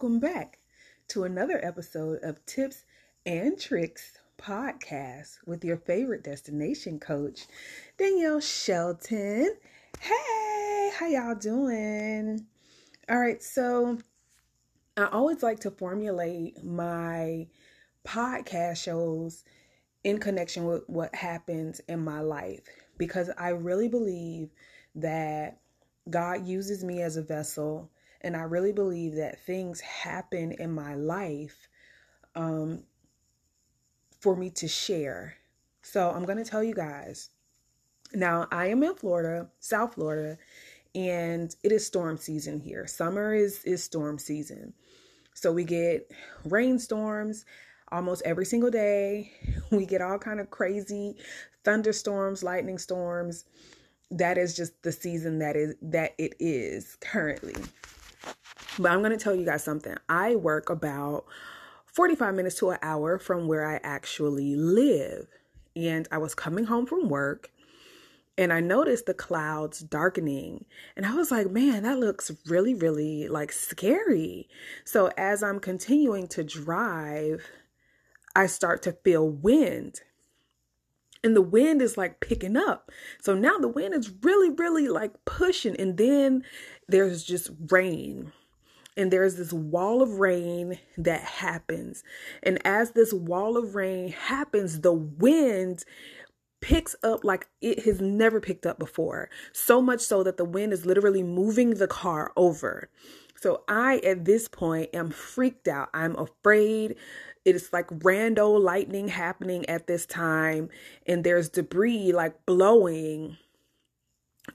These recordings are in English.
welcome back to another episode of Tips and Tricks podcast with your favorite destination coach, Danielle Shelton. Hey, how y'all doing? All right, so I always like to formulate my podcast shows in connection with what happens in my life because I really believe that God uses me as a vessel and I really believe that things happen in my life um, for me to share. So I'm going to tell you guys. Now, I am in Florida, South Florida, and it is storm season here. Summer is is storm season. So we get rainstorms almost every single day. We get all kind of crazy thunderstorms, lightning storms. That is just the season that is that it is currently. But I'm going to tell you guys something. I work about 45 minutes to an hour from where I actually live. And I was coming home from work and I noticed the clouds darkening. And I was like, man, that looks really, really like scary. So as I'm continuing to drive, I start to feel wind. And the wind is like picking up. So now the wind is really, really like pushing. And then there's just rain and there's this wall of rain that happens. And as this wall of rain happens, the wind picks up like it has never picked up before. So much so that the wind is literally moving the car over. So I, at this point, am freaked out. I'm afraid. It is like rando lightning happening at this time, and there's debris like blowing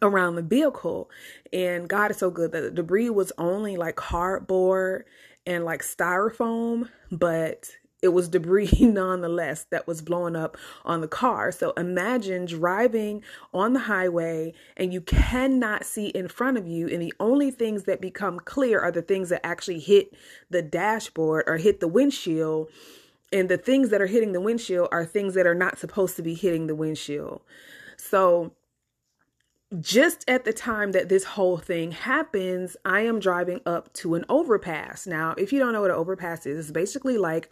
around the vehicle. And God is so good that the debris was only like cardboard and like styrofoam, but it was debris nonetheless that was blowing up on the car. So imagine driving on the highway and you cannot see in front of you, and the only things that become clear are the things that actually hit the dashboard or hit the windshield. And the things that are hitting the windshield are things that are not supposed to be hitting the windshield. So just at the time that this whole thing happens, I am driving up to an overpass. Now, if you don't know what an overpass is, it's basically like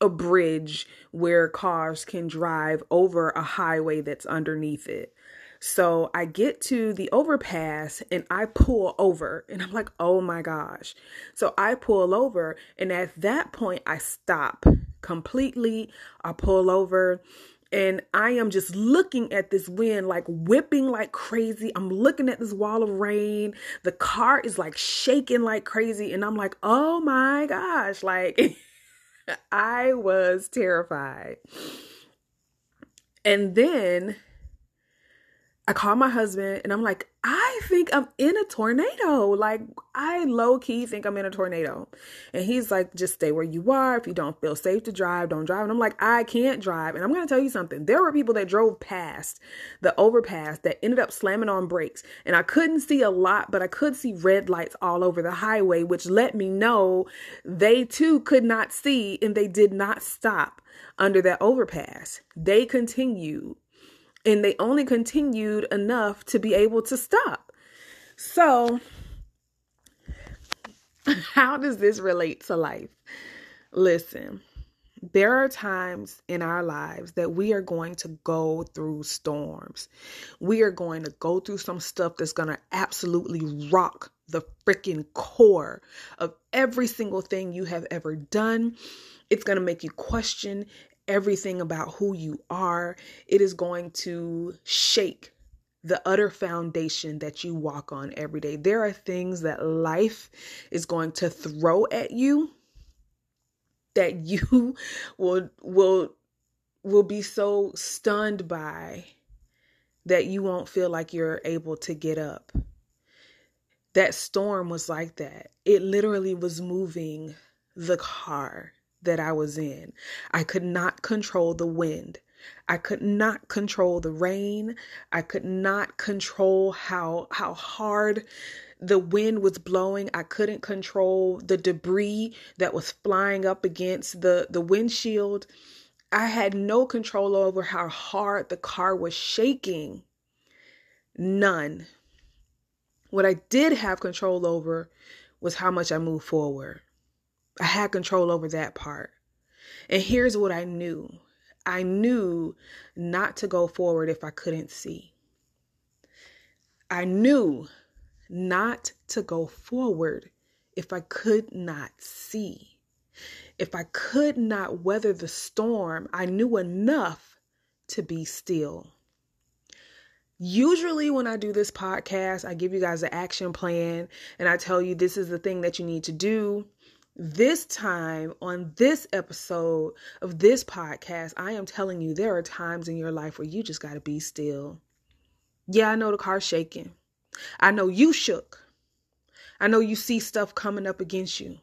a bridge where cars can drive over a highway that's underneath it. So I get to the overpass and I pull over and I'm like, oh my gosh. So I pull over and at that point I stop completely. I pull over and I am just looking at this wind like whipping like crazy. I'm looking at this wall of rain. The car is like shaking like crazy and I'm like, "Oh my gosh." Like I was terrified. And then I call my husband and I'm like, I think I'm in a tornado. Like, I low key think I'm in a tornado. And he's like, just stay where you are. If you don't feel safe to drive, don't drive. And I'm like, I can't drive. And I'm going to tell you something. There were people that drove past the overpass that ended up slamming on brakes. And I couldn't see a lot, but I could see red lights all over the highway, which let me know they too could not see and they did not stop under that overpass. They continued and they only continued enough to be able to stop. So, how does this relate to life? Listen, there are times in our lives that we are going to go through storms. We are going to go through some stuff that's going to absolutely rock the freaking core of every single thing you have ever done. It's going to make you question everything about who you are. It is going to shake the utter foundation that you walk on every day. There are things that life is going to throw at you that you will will will be so stunned by that you won't feel like you're able to get up. That storm was like that. It literally was moving the car that I was in. I could not control the wind. I could not control the rain. I could not control how how hard the wind was blowing. I couldn't control the debris that was flying up against the the windshield. I had no control over how hard the car was shaking. None. What I did have control over was how much I moved forward. I had control over that part. And here's what I knew I knew not to go forward if I couldn't see. I knew not to go forward if I could not see. If I could not weather the storm, I knew enough to be still. Usually, when I do this podcast, I give you guys an action plan and I tell you this is the thing that you need to do. This time, on this episode of this podcast, I am telling you there are times in your life where you just got to be still. Yeah, I know the car's shaking. I know you shook. I know you see stuff coming up against you.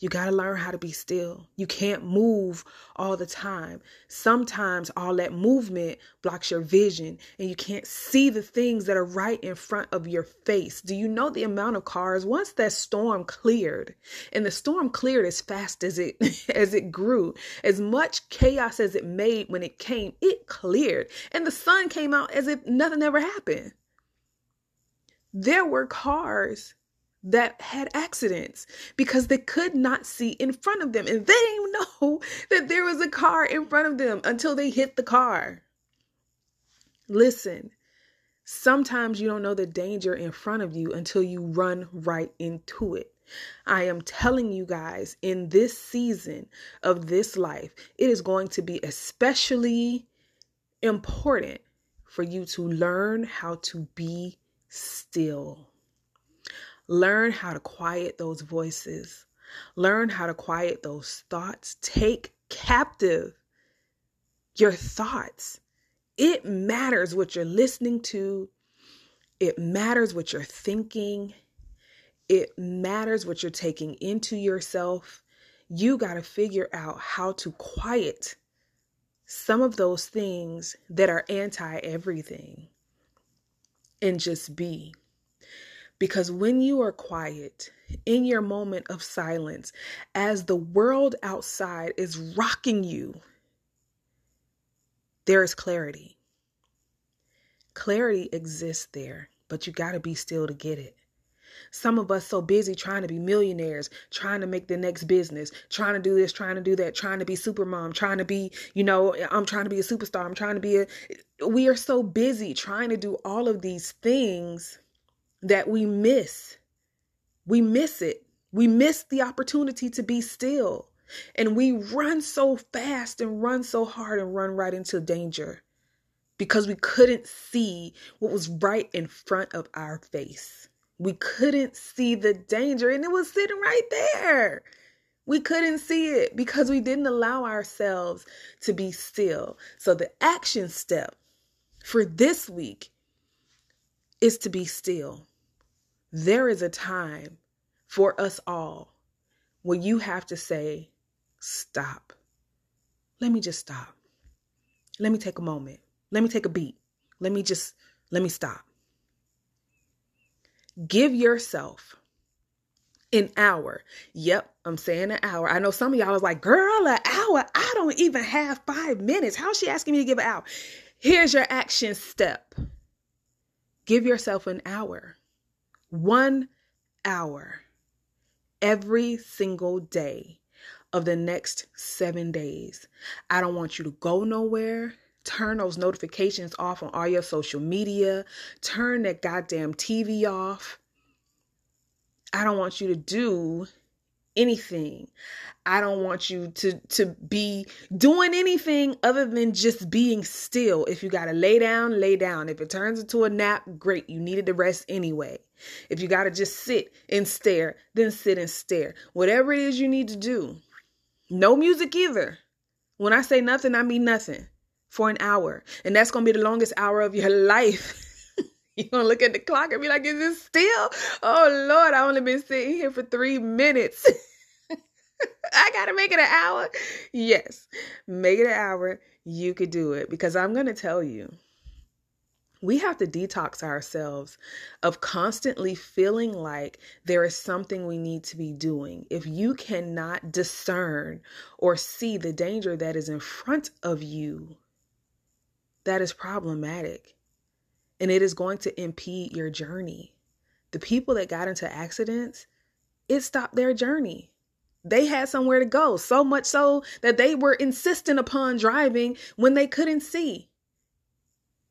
You got to learn how to be still. You can't move all the time. Sometimes all that movement blocks your vision and you can't see the things that are right in front of your face. Do you know the amount of cars once that storm cleared and the storm cleared as fast as it as it grew, as much chaos as it made when it came, it cleared and the sun came out as if nothing ever happened. There were cars that had accidents because they could not see in front of them and they didn't know that there was a car in front of them until they hit the car. Listen, sometimes you don't know the danger in front of you until you run right into it. I am telling you guys in this season of this life, it is going to be especially important for you to learn how to be still. Learn how to quiet those voices. Learn how to quiet those thoughts. Take captive your thoughts. It matters what you're listening to. It matters what you're thinking. It matters what you're taking into yourself. You got to figure out how to quiet some of those things that are anti everything and just be. Because when you are quiet in your moment of silence, as the world outside is rocking you, there is clarity. Clarity exists there, but you got to be still to get it. Some of us so busy trying to be millionaires, trying to make the next business, trying to do this, trying to do that, trying to be super mom, trying to be, you know, I'm trying to be a superstar, I'm trying to be a we are so busy trying to do all of these things that we miss. We miss it. We miss the opportunity to be still. And we run so fast and run so hard and run right into danger because we couldn't see what was right in front of our face. We couldn't see the danger and it was sitting right there. We couldn't see it because we didn't allow ourselves to be still. So, the action step for this week is to be still. There is a time for us all when you have to say, Stop. Let me just stop. Let me take a moment. Let me take a beat. Let me just, let me stop. Give yourself an hour. Yep, I'm saying an hour. I know some of y'all is like, girl, an hour. I don't even have five minutes. How's she asking me to give an hour? Here's your action step give yourself an hour one hour every single day of the next seven days. I don't want you to go nowhere. Turn those notifications off on all your social media. Turn that goddamn TV off. I don't want you to do anything. I don't want you to to be doing anything other than just being still. If you got to lay down, lay down. If it turns into a nap, great. You needed to rest anyway. If you got to just sit and stare, then sit and stare. Whatever it is you need to do. No music either. When I say nothing, I mean nothing for an hour. And that's going to be the longest hour of your life. You're to look at the clock and be like, is it still? Oh, Lord, I only been sitting here for three minutes. I got to make it an hour. Yes, make it an hour. You could do it because I'm to tell you we have to detox ourselves of constantly feeling like there is something we need to be doing. If you cannot discern or see the danger that is in front of you, that is problematic and it is going to impede your journey. The people that got into accidents, it stopped their journey. They had somewhere to go, so much so that they were insistent upon driving when they couldn't see.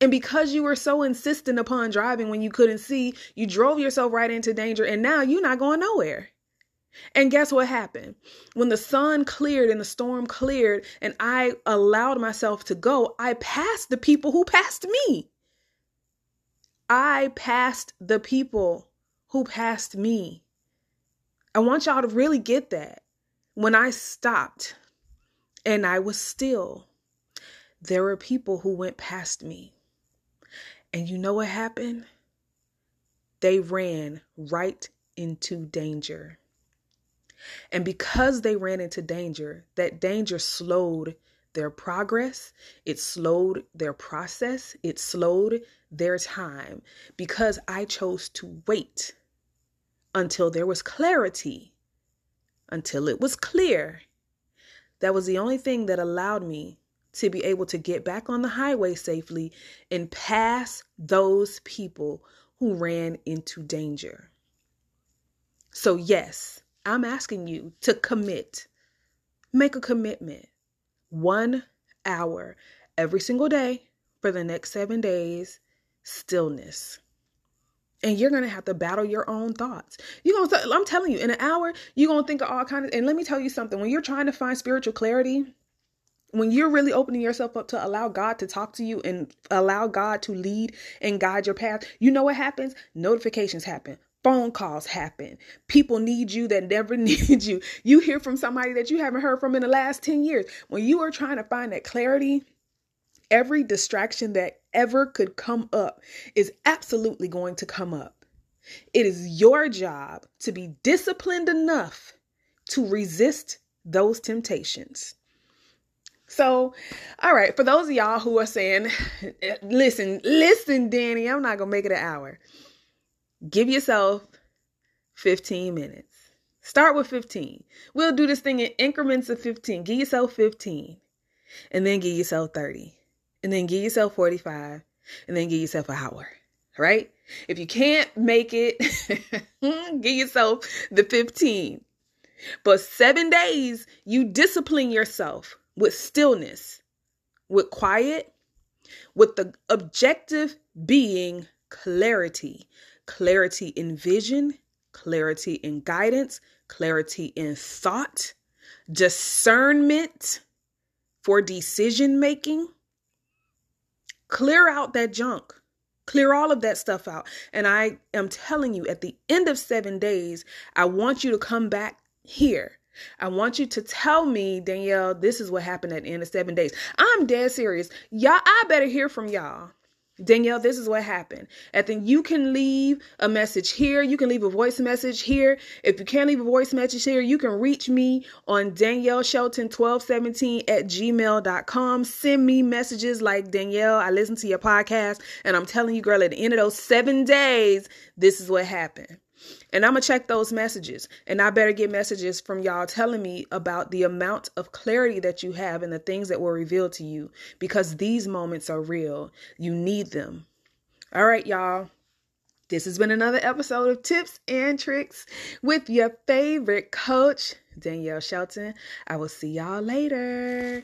And because you were so insistent upon driving when you couldn't see, you drove yourself right into danger, and now you're not going nowhere. And guess what happened? When the sun cleared and the storm cleared, and I allowed myself to go, I passed the people who passed me. I passed the people who passed me. I want y'all to really get that. When I stopped and I was still, there were people who went past me. And you know what happened? They ran right into danger. And because they ran into danger, that danger slowed their progress, it slowed their process, it slowed their time because I chose to wait until there was clarity, until it was clear. That was the only thing that allowed me to be able to get back on the highway safely and pass those people who ran into danger. So, yes, I'm asking you to commit, make a commitment. One hour every single day for the next seven days, stillness. And you're gonna have to battle your own thoughts. You're gonna I'm telling you, in an hour, you're gonna think of all kinds of and let me tell you something. When you're trying to find spiritual clarity, when you're really opening yourself up to allow God to talk to you and allow God to lead and guide your path, you know what happens? Notifications happen. Phone calls happen. People need you that never need you. You hear from somebody that you haven't heard from in the last 10 years. When you are trying to find that clarity, every distraction that ever could come up is absolutely going to come up. It is your job to be disciplined enough to resist those temptations. So, all right, for those of y'all who are saying, listen, listen, Danny, I'm not going to make it an hour. Give yourself 15 minutes. Start with 15. We'll do this thing in increments of 15. Give yourself 15, and then give yourself 30 and then give yourself 45 and then give yourself an hour, right? If you can't make it, give yourself the 15. But seven days, you discipline yourself with stillness, with quiet, with the objective being clarity clarity in vision, clarity in guidance, clarity in thought, discernment for decision making Clear out that junk. Clear all of that stuff out. And I am telling you, at the end of seven days, I want you to come back here. I want you to tell me, Danielle, this is what happened at the end of seven days. I'm dead serious. Y'all, I better hear from y'all. Danielle, this is what happened. And then you can leave a message here. You can leave a voice message here. If you can't leave a voice message here, you can reach me on Danielle Shelton 1217 at gmail.com. Send me messages like Danielle, I listen to your podcast, and I'm telling you, girl, at the end of those seven days, this is what happened. And I'm going to check those messages. And I better get messages from y'all telling me about the amount of clarity that you have and the things that were revealed to you because these moments are real. You need them. All right, y'all. This has been another episode of Tips and Tricks with your favorite coach, Danielle Shelton. I will see y'all later.